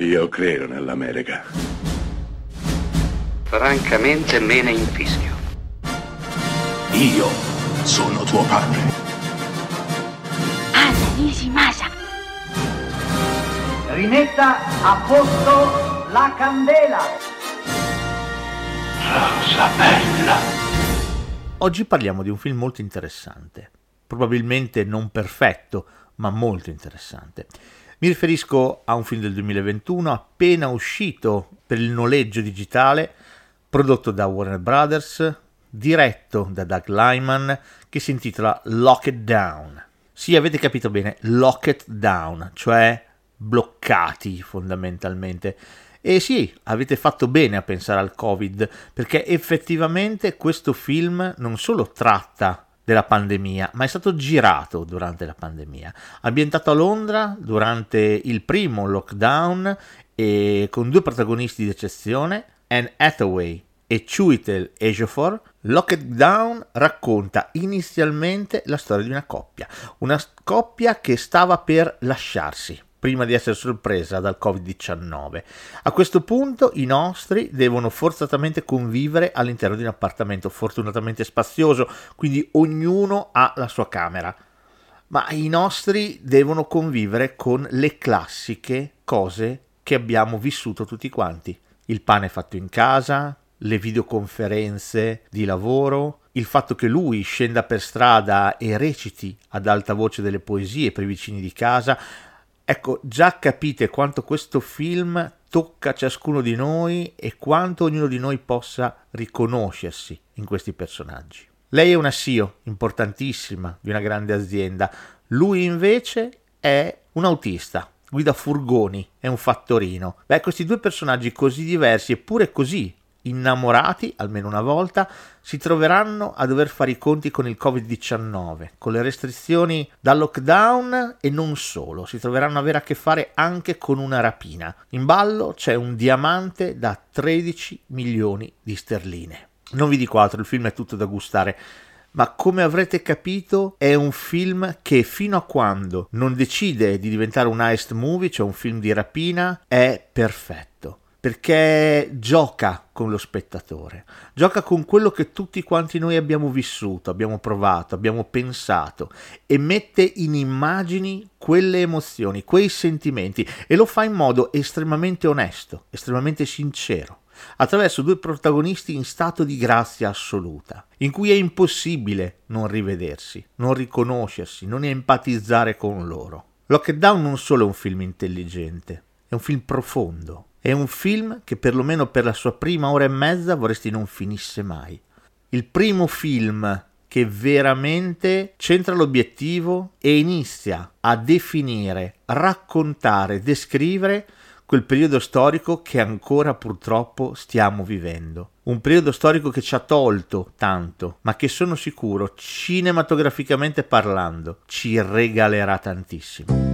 Io credo nell'America. Francamente me ne infischio. Io sono tuo padre. Anna Nishimasa. Rimetta a posto la candela. Rosa bella. Oggi parliamo di un film molto interessante, probabilmente non perfetto, ma molto interessante. Mi riferisco a un film del 2021 appena uscito per il noleggio digitale, prodotto da Warner Brothers, diretto da Doug Lyman, che si intitola Lock It Down. Sì, avete capito bene, Lock It Down, cioè bloccati fondamentalmente. E sì, avete fatto bene a pensare al Covid, perché effettivamente questo film non solo tratta della pandemia, ma è stato girato durante la pandemia. Ambientato a Londra durante il primo lockdown e con due protagonisti d'eccezione, Anne Hathaway e Chiwetel Ejiofor, Lockdown racconta inizialmente la storia di una coppia, una coppia che stava per lasciarsi prima di essere sorpresa dal Covid-19. A questo punto i nostri devono forzatamente convivere all'interno di un appartamento fortunatamente spazioso, quindi ognuno ha la sua camera. Ma i nostri devono convivere con le classiche cose che abbiamo vissuto tutti quanti. Il pane fatto in casa, le videoconferenze di lavoro, il fatto che lui scenda per strada e reciti ad alta voce delle poesie per i vicini di casa, Ecco, già capite quanto questo film tocca ciascuno di noi e quanto ognuno di noi possa riconoscersi in questi personaggi. Lei è una CEO importantissima di una grande azienda, lui invece è un autista, guida furgoni, è un fattorino. Beh, questi due personaggi così diversi eppure così innamorati, almeno una volta, si troveranno a dover fare i conti con il Covid-19, con le restrizioni da lockdown e non solo, si troveranno ad avere a che fare anche con una rapina. In ballo c'è un diamante da 13 milioni di sterline. Non vi dico altro, il film è tutto da gustare ma come avrete capito è un film che fino a quando non decide di diventare un heist movie, cioè un film di rapina, è perfetto perché gioca con lo spettatore, gioca con quello che tutti quanti noi abbiamo vissuto, abbiamo provato, abbiamo pensato e mette in immagini quelle emozioni, quei sentimenti e lo fa in modo estremamente onesto, estremamente sincero attraverso due protagonisti in stato di grazia assoluta, in cui è impossibile non rivedersi, non riconoscersi, non empatizzare con loro. Lockdown non solo è un film intelligente, è un film profondo, è un film che perlomeno per la sua prima ora e mezza vorresti non finisse mai. Il primo film che veramente centra l'obiettivo e inizia a definire, raccontare, descrivere quel periodo storico che ancora purtroppo stiamo vivendo. Un periodo storico che ci ha tolto tanto, ma che sono sicuro, cinematograficamente parlando, ci regalerà tantissimo.